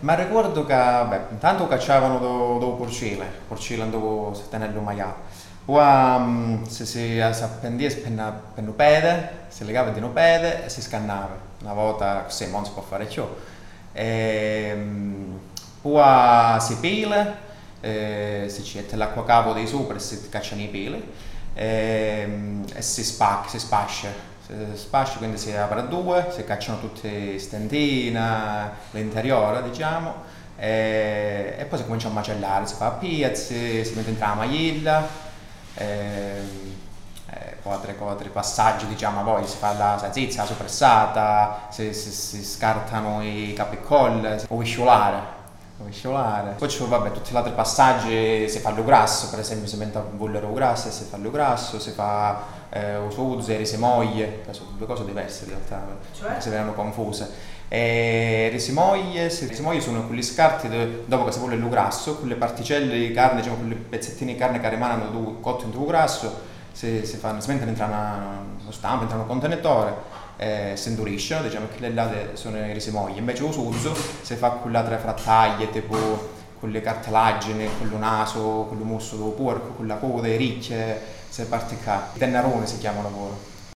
Ma ricordo che, beh, intanto cacciavano do, do porcile, porcile dopo tenello maiale. Poi um, se si, si appendia un piede, si legava di un piede e si scannava. Una volta così non si può fare ciò. E, um, poi si pila, eh, si mette l'acqua cavo di sopra e si cacciano i peli e, e si spacca, si spascia spasci, quindi si apre a due, si cacciano tutte le stendine, l'interiore diciamo, e, e, poi si comincia a macellare, si fa a pezzi, si mette dentro la maghiglia, e poi altri, passaggi diciamo, poi si fa la salsiccia, la soppressata, si, si, si scartano i capicolli, o sciolare come scivolare. Poi c'è vabbè, tutti gli altri passaggi, si fa il grasso, per esempio si mette a bollere il grasso si fa il grasso, si fa eh, usuzze, risimoglie, sono due cose diverse in realtà, cioè? si vengono confuse. E risimoglie, risimoglie sono quegli scarti de, dopo che si vuole il grasso, quelle particelle di carne, diciamo quelle pezzettini di carne che rimangono cotti in tuo grasso, si, si, fanno, si una, uno stampo, dentro un contenitore eh, si indurisce, diciamo che le latte sono i risimogli, invece lo suzzo si fa altre frattaglie, tipo con le cartilagini, con il naso, con il musso del porco, con la coda, le ricce, se parte qua. Tennarone si chiama lavoro.